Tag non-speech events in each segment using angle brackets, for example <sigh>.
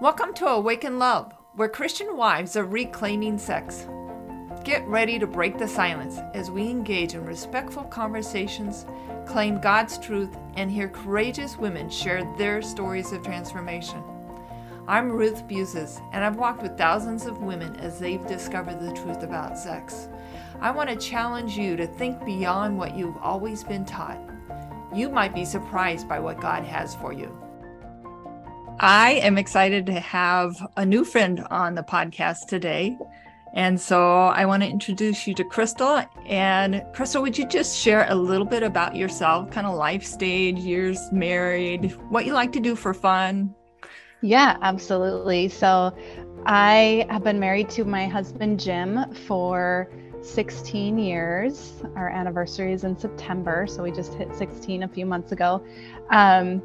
Welcome to Awaken Love, where Christian wives are reclaiming sex. Get ready to break the silence as we engage in respectful conversations, claim God's truth, and hear courageous women share their stories of transformation. I'm Ruth Buezis, and I've walked with thousands of women as they've discovered the truth about sex. I want to challenge you to think beyond what you've always been taught. You might be surprised by what God has for you. I am excited to have a new friend on the podcast today. And so I want to introduce you to Crystal. And Crystal, would you just share a little bit about yourself, kind of life stage, years married, what you like to do for fun? Yeah, absolutely. So I have been married to my husband, Jim, for 16 years. Our anniversary is in September. So we just hit 16 a few months ago. Um,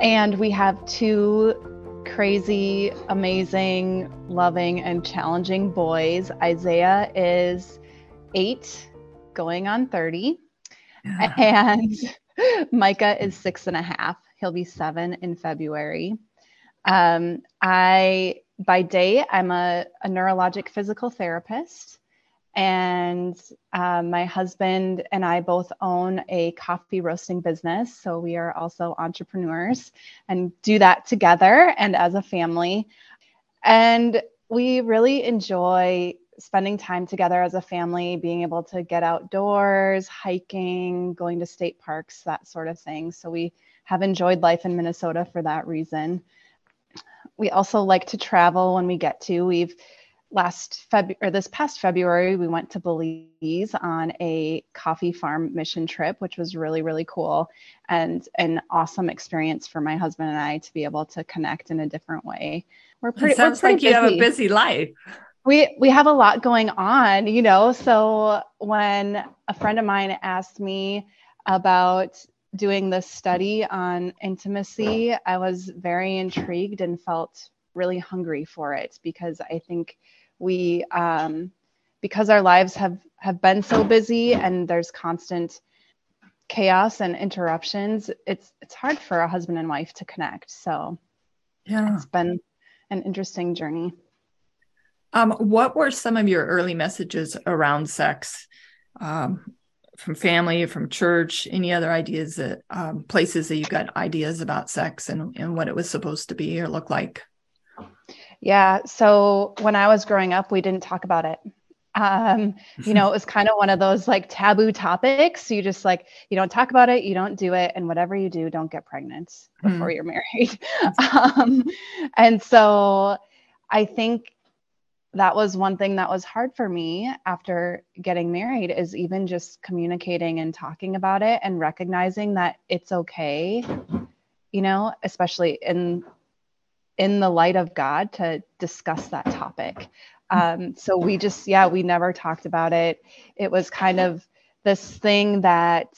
and we have two crazy, amazing, loving, and challenging boys. Isaiah is eight, going on 30. Yeah. And <laughs> Micah is six and a half. He'll be seven in February. Um, I, by day, I'm a, a neurologic physical therapist and um, my husband and I both own a coffee roasting business. So we are also entrepreneurs and do that together and as a family. And we really enjoy spending time together as a family, being able to get outdoors, hiking, going to state parks, that sort of thing. So we have enjoyed life in Minnesota for that reason. We also like to travel when we get to. We've last February or this past February, we went to Belize on a coffee farm mission trip, which was really, really cool and an awesome experience for my husband and I to be able to connect in a different way. We're pretty, it sounds pretty like you have a busy life. We we have a lot going on, you know. So when a friend of mine asked me about doing this study on intimacy, I was very intrigued and felt really hungry for it because I think we um, because our lives have have been so busy and there's constant chaos and interruptions it's it's hard for a husband and wife to connect. So yeah. it's been an interesting journey. Um, what were some of your early messages around sex um, from family from church? Any other ideas that um, places that you got ideas about sex and, and what it was supposed to be or look like yeah. So when I was growing up, we didn't talk about it. Um, you know, it was kind of one of those like taboo topics. You just like, you don't talk about it, you don't do it. And whatever you do, don't get pregnant before mm. you're married. <laughs> um, and so I think that was one thing that was hard for me after getting married is even just communicating and talking about it and recognizing that it's okay you know especially in in the light of God to discuss that topic. Um, so we just, yeah, we never talked about it. It was kind of this thing that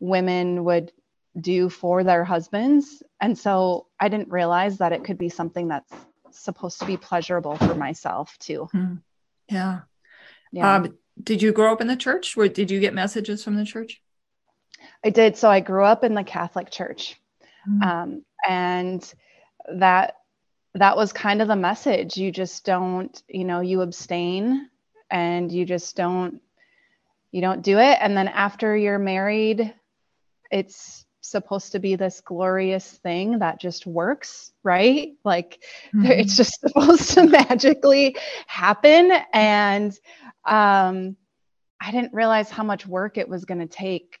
women would do for their husbands. And so I didn't realize that it could be something that's supposed to be pleasurable for myself too. Hmm. Yeah. Yeah. Um, did you grow up in the church or did you get messages from the church? I did. So I grew up in the Catholic Church. Mm-hmm. Um, and that that was kind of the message. You just don't, you know, you abstain and you just don't you don't do it and then after you're married it's supposed to be this glorious thing that just works, right? Like <laughs> mm-hmm. it's just <laughs> supposed to magically happen and um I didn't realize how much work it was going to take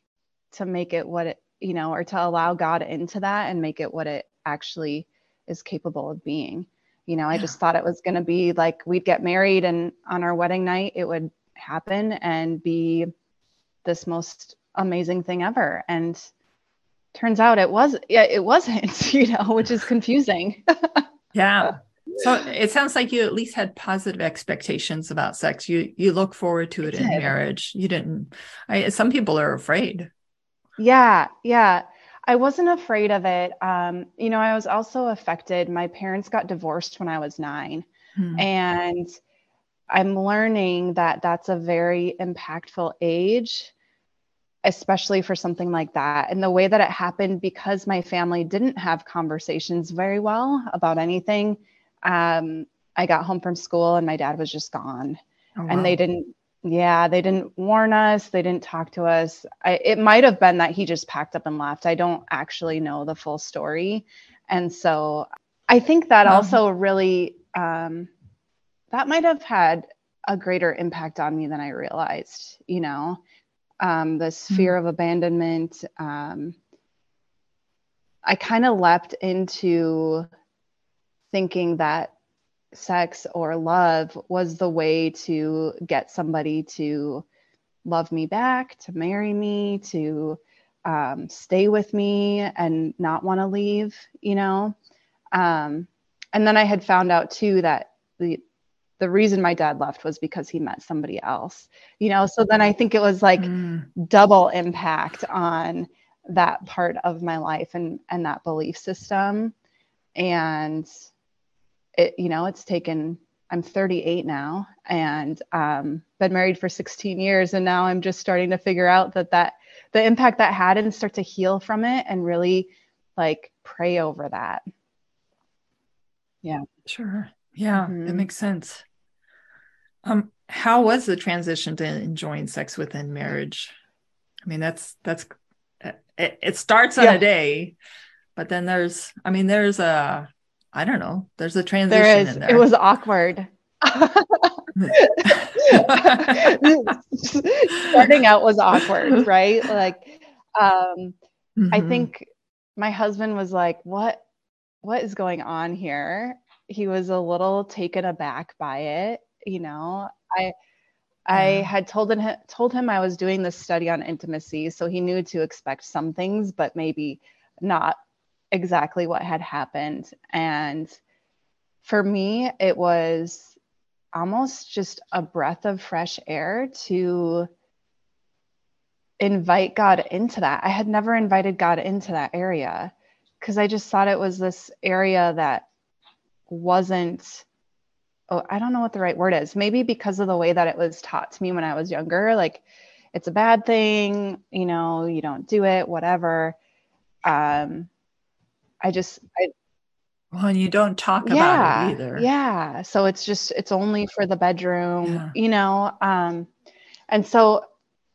to make it what it, you know, or to allow God into that and make it what it actually is capable of being. You know, I just thought it was going to be like we'd get married and on our wedding night it would happen and be this most amazing thing ever. And turns out it was yeah, it wasn't, <laughs> you know, which is confusing. <laughs> yeah. So it sounds like you at least had positive expectations about sex. You you look forward to it in marriage. You didn't. I, some people are afraid. Yeah, yeah. I wasn't afraid of it. Um, you know, I was also affected. My parents got divorced when I was nine. Hmm. And I'm learning that that's a very impactful age especially for something like that. And the way that it happened, because my family didn't have conversations very well about anything, um, I got home from school and my dad was just gone. Oh, wow. And they didn't, yeah, they didn't warn us. They didn't talk to us. I, it might have been that he just packed up and left. I don't actually know the full story. And so I think that um, also really, um, that might have had a greater impact on me than I realized, you know, um, this mm-hmm. fear of abandonment. Um, I kind of leapt into thinking that sex or love was the way to get somebody to love me back, to marry me, to um, stay with me and not want to leave, you know? Um, and then I had found out too that the the reason my dad left was because he met somebody else, you know? So then I think it was like mm. double impact on that part of my life and and that belief system. And it, you know, it's taken I'm 38 now and um, been married for 16 years, and now I'm just starting to figure out that that the impact that had and start to heal from it and really like pray over that. Yeah. Sure. Yeah, mm-hmm. it makes sense. Um, how was the transition to enjoying sex within marriage? I mean, that's that's it, it starts on yeah. a day, but then there's, I mean, there's a, I don't know, there's a transition there is. It was awkward. <laughs> Starting out was awkward, right? Like, um, mm-hmm. I think my husband was like, "What, what is going on here?" He was a little taken aback by it, you know. I I had told him told him I was doing this study on intimacy, so he knew to expect some things, but maybe not exactly what had happened. And for me, it was almost just a breath of fresh air to invite God into that. I had never invited God into that area because I just thought it was this area that wasn't oh, I don't know what the right word is. Maybe because of the way that it was taught to me when I was younger, like it's a bad thing, you know, you don't do it, whatever. Um, I just, I, well, and you don't talk yeah, about it either. Yeah. So it's just, it's only for the bedroom, yeah. you know? Um, and so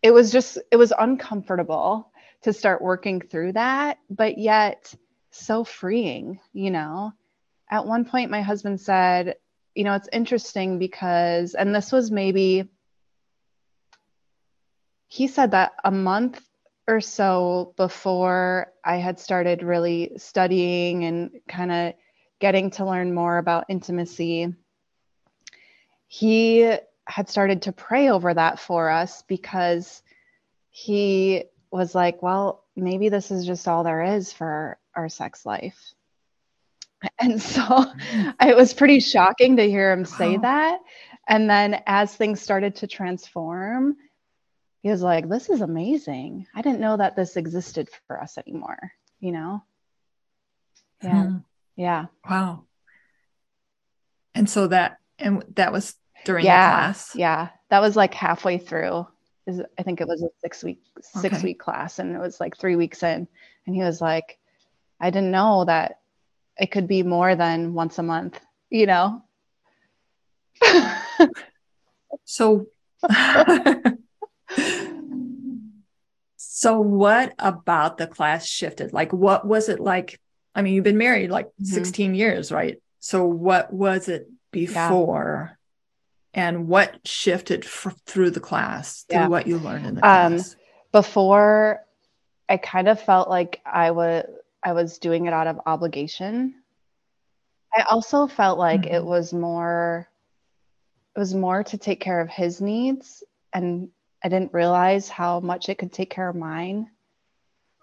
it was just, it was uncomfortable to start working through that, but yet so freeing, you know? At one point, my husband said, you know, it's interesting because, and this was maybe, he said that a month or so before I had started really studying and kind of getting to learn more about intimacy, he had started to pray over that for us because he was like, well, maybe this is just all there is for our sex life. <laughs> And so it was pretty shocking to hear him say wow. that. And then as things started to transform, he was like, This is amazing. I didn't know that this existed for us anymore, you know? Yeah. Hmm. Yeah. Wow. And so that, and that was during yeah, class? Yeah. That was like halfway through. I think it was a six week, six okay. week class, and it was like three weeks in. And he was like, I didn't know that it could be more than once a month, you know? <laughs> so, <laughs> <laughs> so what about the class shifted? Like, what was it like? I mean, you've been married like mm-hmm. 16 years, right? So, what was it before? Yeah. And what shifted f- through the class, through yeah. what you learned in the um, class? Um, before, I kind of felt like I was I was doing it out of obligation. I also felt like mm-hmm. it was more it was more to take care of his needs and I didn't realize how much it could take care of mine.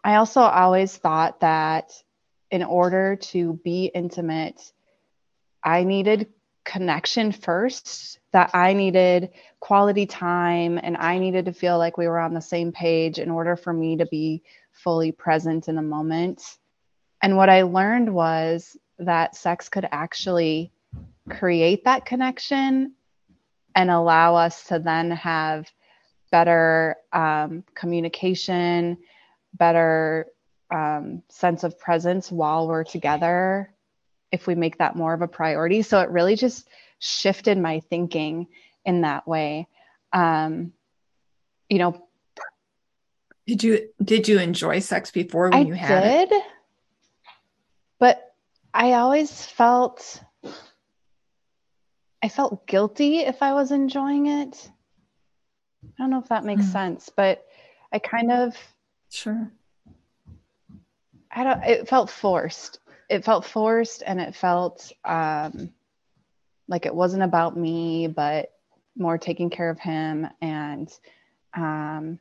I also always thought that in order to be intimate, I needed connection first, that I needed quality time and I needed to feel like we were on the same page in order for me to be fully present in the moment. And what I learned was that sex could actually create that connection and allow us to then have better um, communication, better um, sense of presence while we're together if we make that more of a priority. So it really just shifted my thinking in that way. Um, you know, did you did you enjoy sex before when I you had did, it? But I always felt I felt guilty if I was enjoying it. I don't know if that makes mm. sense, but I kind of sure. I don't it felt forced. It felt forced and it felt um like it wasn't about me, but more taking care of him and um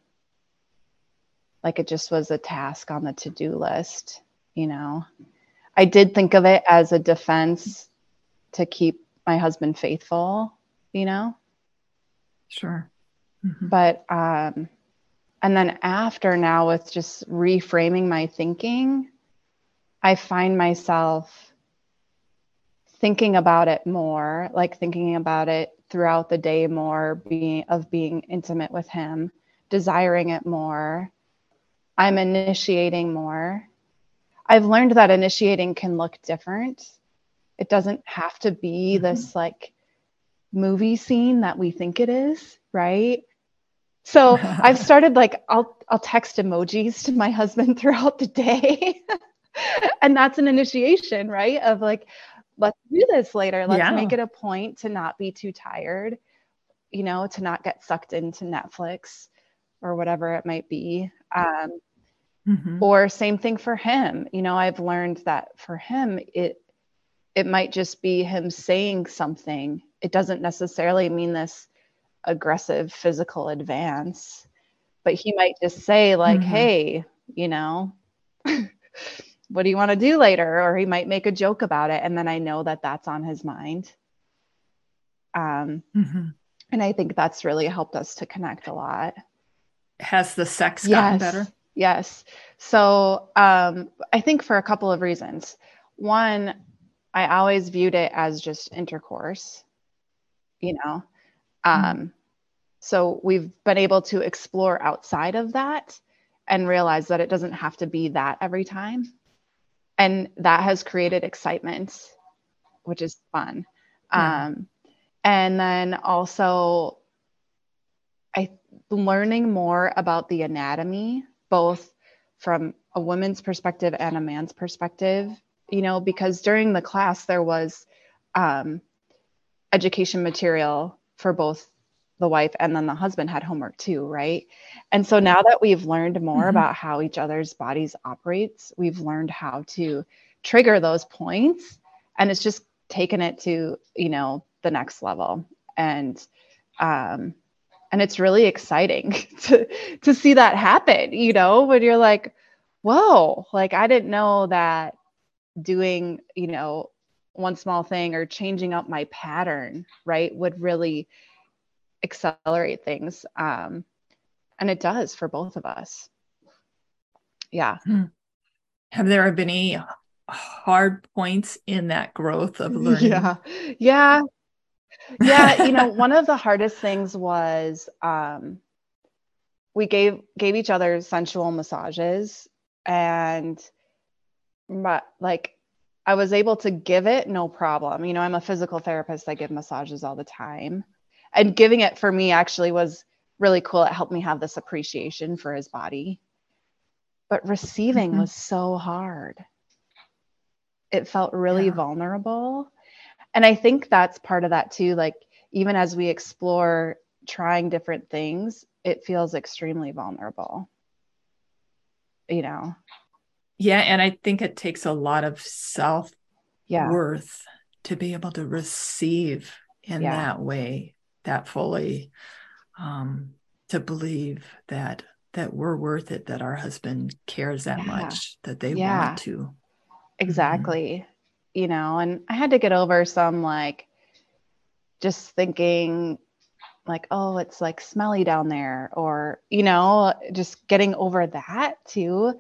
like it just was a task on the to-do list, you know. I did think of it as a defense to keep my husband faithful, you know? Sure. Mm-hmm. But, um, and then after now, with just reframing my thinking, I find myself thinking about it more, like thinking about it throughout the day more, being of being intimate with him, desiring it more. I'm initiating more. I've learned that initiating can look different it doesn't have to be mm-hmm. this like movie scene that we think it is, right? So <laughs> I've started like I'll I'll text emojis to my husband <laughs> throughout the day. <laughs> and that's an initiation, right? Of like let's do this later. Let's yeah. make it a point to not be too tired, you know, to not get sucked into Netflix or whatever it might be. Um, mm-hmm. Or same thing for him. You know, I've learned that for him, it it might just be him saying something. It doesn't necessarily mean this aggressive physical advance, but he might just say, like, mm-hmm. hey, you know, <laughs> what do you want to do later? Or he might make a joke about it. And then I know that that's on his mind. Um, mm-hmm. And I think that's really helped us to connect a lot. Has the sex gotten yes. better? Yes. So um, I think for a couple of reasons. One, I always viewed it as just intercourse, you know. Mm-hmm. Um, so we've been able to explore outside of that and realize that it doesn't have to be that every time. And that has created excitement, which is fun. Yeah. Um, and then also, I learning more about the anatomy, both from a woman's perspective and a man's perspective, you know, because during the class there was um, education material for both the wife and then the husband had homework too, right? And so now that we've learned more mm-hmm. about how each other's bodies operates, we've learned how to trigger those points and it's just taken it to, you know, the next level. And um and it's really exciting <laughs> to to see that happen, you know, when you're like, whoa, like I didn't know that doing, you know, one small thing or changing up my pattern, right, would really accelerate things. Um, and it does for both of us. Yeah. Hmm. Have there been any hard points in that growth of learning? Yeah. Yeah. Yeah. you know, <laughs> one of the hardest things was um, we gave gave each other sensual massages and but like I was able to give it no problem. You know, I'm a physical therapist. I give massages all the time. And giving it for me actually was really cool. It helped me have this appreciation for his body. But receiving mm-hmm. was so hard. It felt really yeah. vulnerable. And I think that's part of that too. Like, even as we explore trying different things, it feels extremely vulnerable. You know? Yeah, and I think it takes a lot of self worth to be able to receive in yeah. that way, that fully, um, to believe that that we're worth it, that our husband cares that yeah. much, that they yeah. want to. Mm-hmm. Exactly. Mm-hmm. You know, and I had to get over some like just thinking like, oh, it's like smelly down there, or, you know, just getting over that too.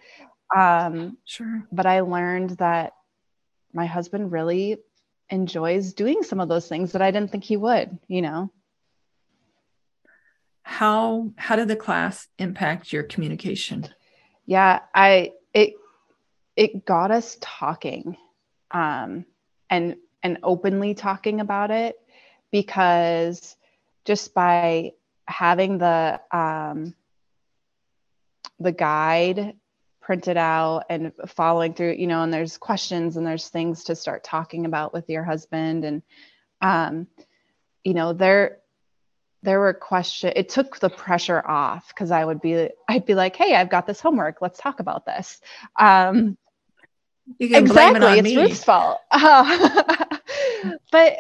Um, sure. But I learned that my husband really enjoys doing some of those things that I didn't think he would, you know. how how did the class impact your communication yeah i it it got us talking um and and openly talking about it because just by having the um the guide printed out and following through you know and there's questions and there's things to start talking about with your husband. And um you know there there were questions it took the pressure off because i would be i'd be like hey i've got this homework. Let's talk about this. Um exactly it it's me. ruth's fault. Uh, <laughs> but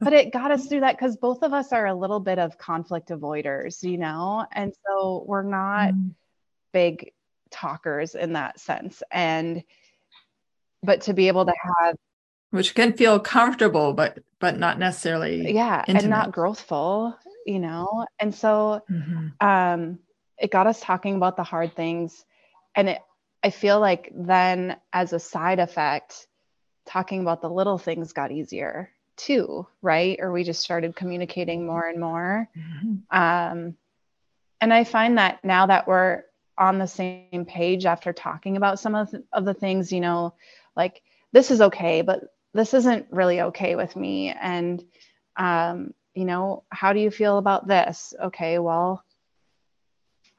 but it got us through that because both of us are a little bit of conflict avoiders you know? And so we're not mm. big talkers in that sense and but to be able to have which can feel comfortable but but not necessarily yeah intimate. and not growthful you know and so mm-hmm. um it got us talking about the hard things and it i feel like then as a side effect talking about the little things got easier too right or we just started communicating more and more mm-hmm. um and i find that now that we're on the same page after talking about some of the, of the things you know like this is okay but this isn't really okay with me and um, you know how do you feel about this okay well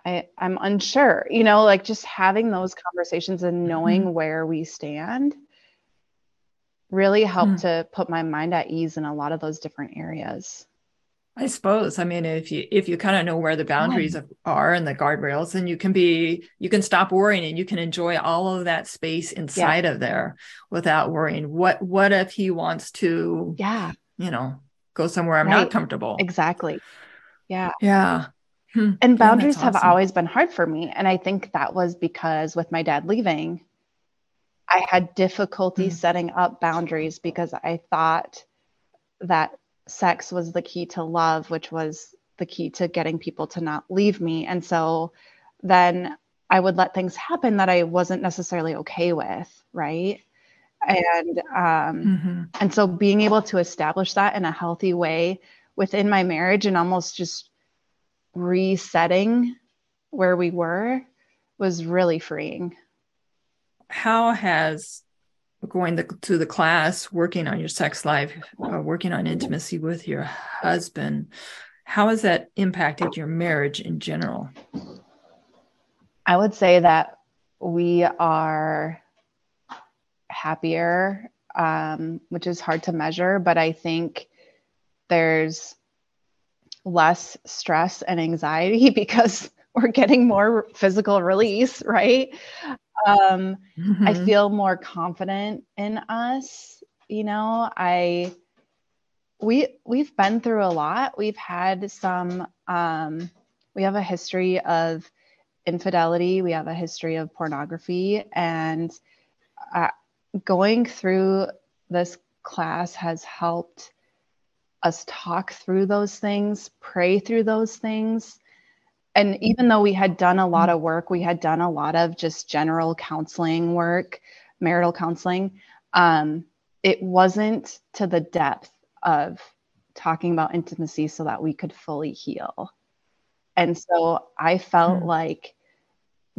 I, i'm unsure you know like just having those conversations and mm-hmm. knowing mm-hmm. where we stand really helped mm. to put my mind at ease in a lot of those different areas I suppose. I mean, if you if you kind of know where the boundaries are and the guardrails, then you can be you can stop worrying and you can enjoy all of that space inside yeah. of there without worrying. What what if he wants to? Yeah. You know, go somewhere I'm right. not comfortable. Exactly. Yeah. Yeah. Hmm. And boundaries awesome. have always been hard for me, and I think that was because with my dad leaving, I had difficulty hmm. setting up boundaries because I thought that sex was the key to love, which was the key to getting people to not leave me. And so then I would let things happen that I wasn't necessarily okay with, right? And um, mm-hmm. and so being able to establish that in a healthy way within my marriage and almost just resetting where we were was really freeing. How has going the, to the class, working on your sex life, uh, working on intimacy with your husband, how has that impacted your marriage in general? I would say that we are happier, um, which is hard to measure, but I think there's less stress and anxiety <laughs> because we're getting more physical release, right? Um mm-hmm. i feel more confident in us you know? I we we've been through a lot. We've had some um we have a history of infidelity. We have a history of pornography. And uh, going through this class has helped us talk through those things pray through those things and even though we had done a lot of work, we had done a lot of just general counseling work, marital counseling. Um, it wasn't to the depth of talking about intimacy so that we could fully heal. And so I felt mm. like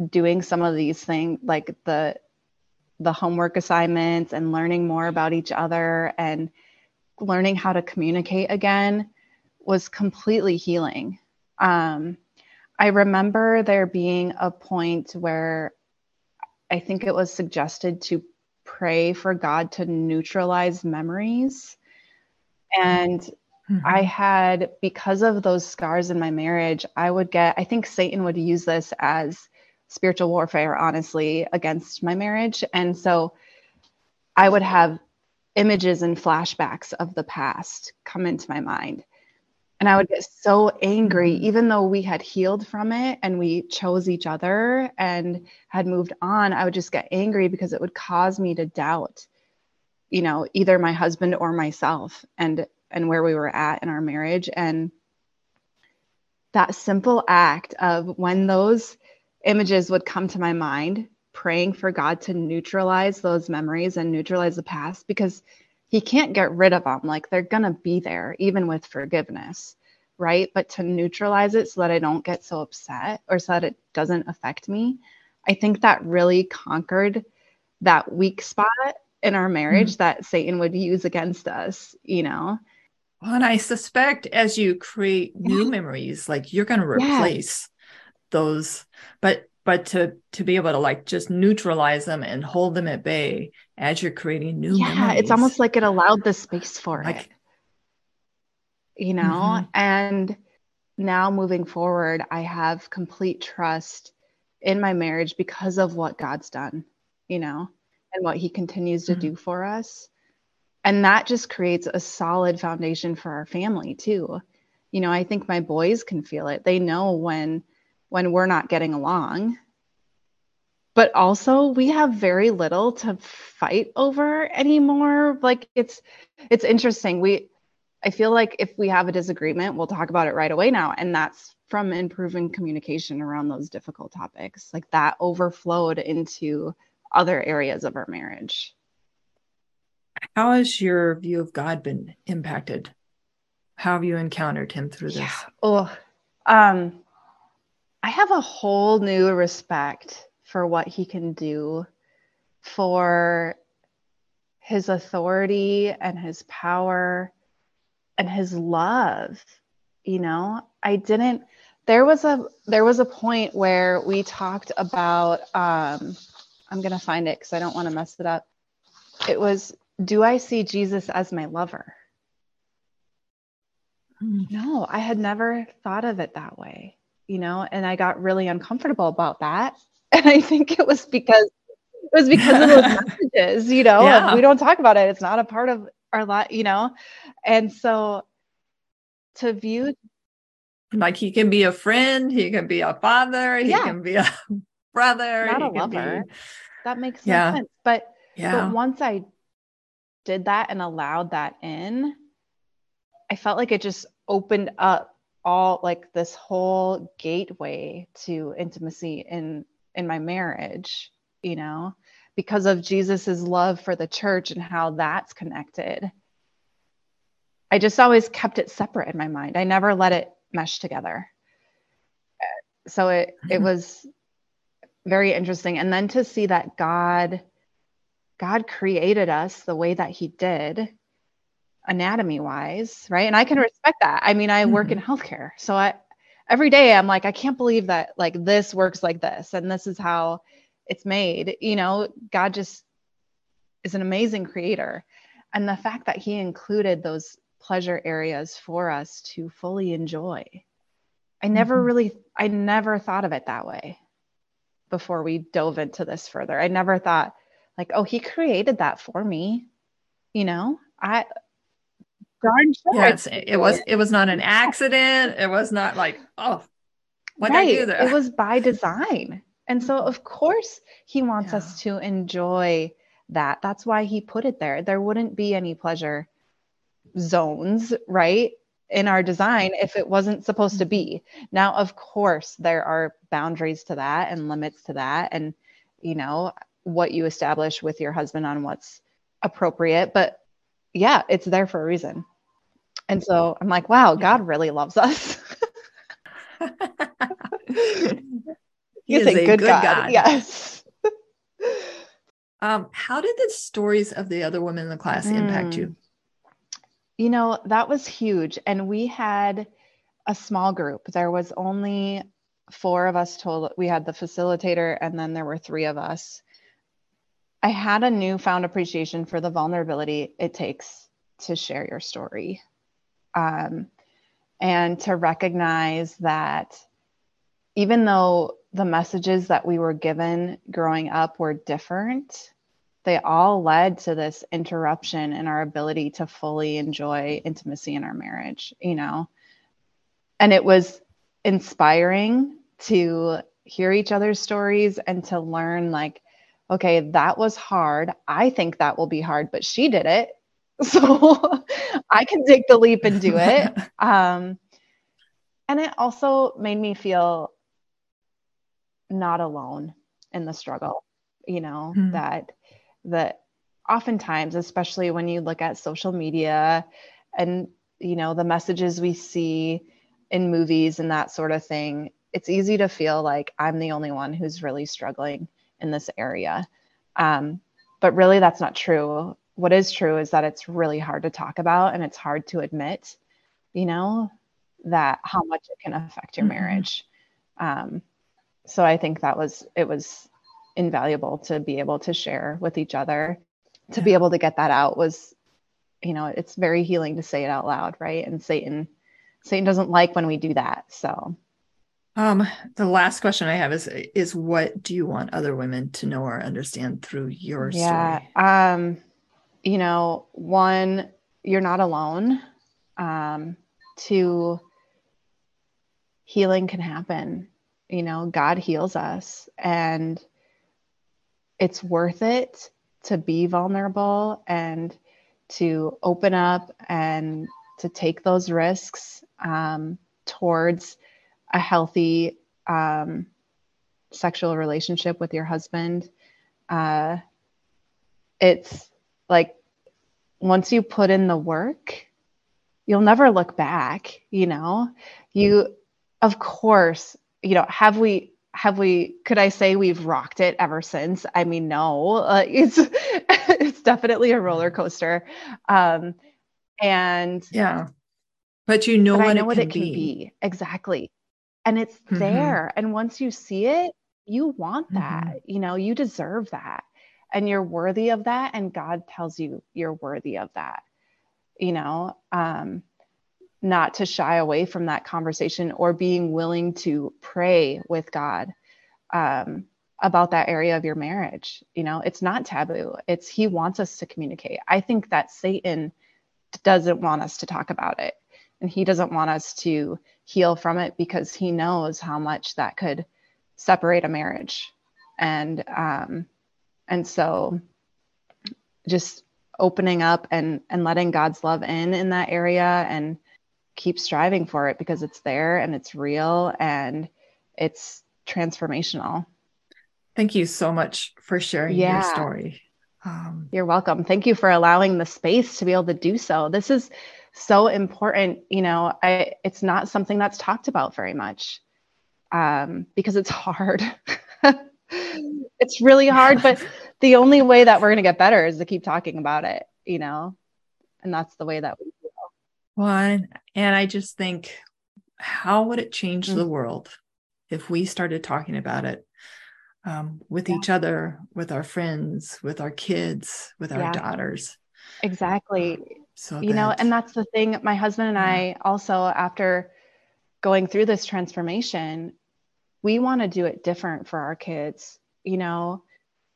doing some of these things, like the the homework assignments and learning more about each other and learning how to communicate again was completely healing. Um, I remember there being a point where I think it was suggested to pray for God to neutralize memories. And mm-hmm. I had, because of those scars in my marriage, I would get, I think Satan would use this as spiritual warfare, honestly, against my marriage. And so I would have images and flashbacks of the past come into my mind. And I would get so angry, even though we had healed from it and we chose each other and had moved on. I would just get angry because it would cause me to doubt, you know, either my husband or myself and and where we were at in our marriage. And that simple act of when those images would come to my mind, praying for God to neutralize those memories and neutralize the past because he can't get rid of them like they're going to be there even with forgiveness right? But to neutralize it so that I don't get so upset or so that it doesn't affect me. I think that really conquered that weak spot in our marriage mm-hmm. that Satan would use against us, you know? Well, and I suspect as you create new memories, like you're going to replace those, but but to to be able to like just neutralize them and hold them at bay as you're creating new yeah memories. it's almost like it allowed the space for like, it you know mm-hmm. and now moving forward i have complete trust in my marriage because of what god's done you know and what he continues to mm-hmm. do for us and that just creates a solid foundation for our family too you know i think my boys can feel it they know when when we're not getting along. But also we have very little to fight over anymore. Like it's it's interesting. We I feel like if we have a disagreement, we'll talk about it right away now. And that's from improving communication around those difficult topics. Like that overflowed into other areas of our marriage. How has your view of God been impacted? How have you encountered him through this? Yeah. Oh, um, I have a whole new respect for what he can do for his authority and his power and his love you know? I didn't there was a there was a point where we talked about um i'm going to find it cuz i don't want to mess it up. It was do i see jesus as my lover? Hmm. no i had never thought of it that way you know, and I got really uncomfortable about that. <laughs> And I think it was because it was because of those <laughs> messages, you know, yeah. we don't talk about it. It's not a part of our life, you know. And so to view like he can be a friend, he can be a father, he yeah. can be a brother, not a lover. Be... That makes yeah. sense. But yeah. but once I did that and allowed that in, I felt like it just opened up all like this whole gateway to intimacy in in my marriage you know because of jesus's love for the church and how that's connected. I just always kept it separate in my mind. I never let it mesh together. So it it mm-hmm. was very interesting. And then to see that god god created us the way that he did anatomy wise, right? And I can respect that. I mean, I mm-hmm. work in mm-hmm. healthcare. So I every day I'm like, I can't believe that like this works like this and this is how it's made. You know, God just is an amazing creator. And the fact that he included those pleasure areas for us to fully enjoy. I never mm-hmm. really I never thought of it that way before we dove into this further. I never thought like, oh, he created that for me. You know, I darn sure. Yes, it was it was not an accident. It was not like, oh, what right. I do there? It was by design. And so of course he wants yeah. us to enjoy that. That's why he put it there. There wouldn't be any pleasure zones, right? In our design if it wasn't supposed to be. Now, of course, there are boundaries to that and limits to that and you know what you establish with your husband on what's appropriate, but yeah, it's there for a reason. And so I'm like, wow, God really loves us. <laughs> He's a, a, good, good God. God. Yes. <laughs> um, how did the stories of the other women in the class mm. impact you? You know, that was huge. And we had a small group. There was only four of us total. We had the facilitator, and then there were three of us. I had a newfound appreciation for the vulnerability it takes to share your story. Um, and to recognize that even though the messages that we were given growing up were different, they all led to this interruption in our ability to fully enjoy intimacy in our marriage, you know? And it was inspiring to hear each other's stories and to learn, like, okay, that was hard. I think that will be hard, but she did it. <laughs> So I can take the leap and do it. <laughs> Um, and it also made me feel not alone in the struggle, you know, mm-hmm. that that oftentimes, especially when you look at social media and you know the messages we see in movies and that sort of thing, it's easy to feel like I'm the only one who's really struggling in this area. Um, but really, that's not true. What is true is that it's really hard to talk about and it's hard to admit, you know, that how much it can affect your mm-hmm. marriage. Um, so I think that was, it was invaluable to be able to share with each other. To yeah. be able to get that out was, you know, it's very healing to say it out loud, right? And Satan, Satan doesn't like when we do that. So um, the last question I have is is what do you want other women to know or understand through your yeah, story? Um, you know, one, you're not alone. Um, two, healing can happen. You know, God heals us and it's worth it to be vulnerable and to open up and to take those risks um, towards a healthy um, sexual relationship with your husband. Uh, it's like once you put in the work, you'll never look back. You know, you, of course, you know, have we have we could i say we've rocked it ever since i mean no <laughs> uh, it's it's definitely a roller coaster um and yeah but you know, but what, know it what can it can be. be exactly and it's mm-hmm. there. And once you see it you want that. Mm-hmm. you know you deserve that. And you're worthy of that. And god tells you you're worthy of that. You know um not to shy away from that conversation or being willing to pray with god um about that area of your marriage. You know it's not taboo. It's he wants us to communicate. I think that satan doesn't want us to talk about it and he doesn't want us to heal from it because he knows how much that could separate a marriage. And um and so just opening up and and letting god's love in in that area and keep striving for it because it's there and it's real and it's transformational. Thank you so much for sharing yeah. your story. Um, you're welcome. Thank you for allowing the space to be able to do so. This is so important you know I, it's not something that's talked about very much um, because it's hard <laughs> it's really hard but <laughs> the only way that we're going to get better is to keep talking about it you know and that's the way that we feel one and i just think how would it change mm-hmm. the world if we started talking about it um, with yeah. each other with our friends with our kids with our yeah. daughters exactly so you know and that's the thing my husband and yeah. i also after going through this transformation we want to do it different for our kids you know?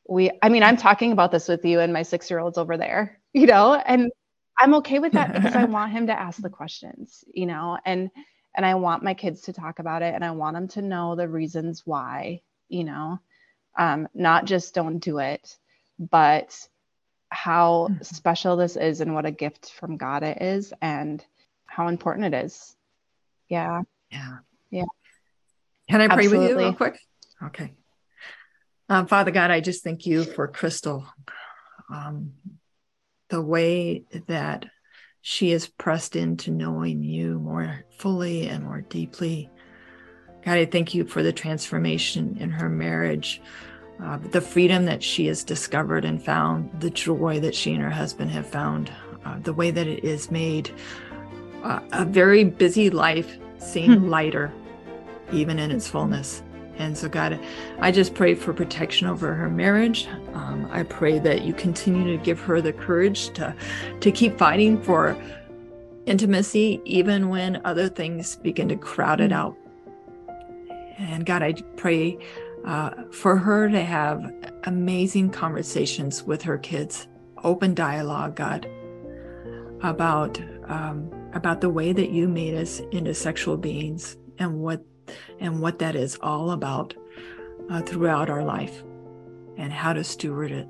We i mean i'm talking about this with you and my six year olds over there <laughs> you know? And i'm okay with that because i <laughs> want him to ask the questions you know? And and i want my kids to talk about it and i want them to know the reasons why you know? Um, not just don't do it but how mm-hmm. special this is and what a gift from God it is and how important it is. Yeah. Yeah. Yeah. Can I pray Absolutely. with you real quick? Okay. Um, Father God, I just thank you for Crystal. Um, the way that she is pressed into knowing you more fully and more deeply. God, I thank you for the transformation in her marriage uh, the freedom that she has discovered and found, the joy that she and her husband have found, uh, the way that it is made uh, a very busy life seem hmm. lighter, even in its fullness. And so, God, I just pray for protection over her marriage. Um, I pray that you continue to give her the courage to, to keep fighting for intimacy, even when other things begin to crowd it hmm. out. And God, I pray uh, for her to have amazing conversations with her kids, open dialogue, God, about um, about the way that you made us into sexual beings and what and what that is all about uh, throughout our life, and how to steward it.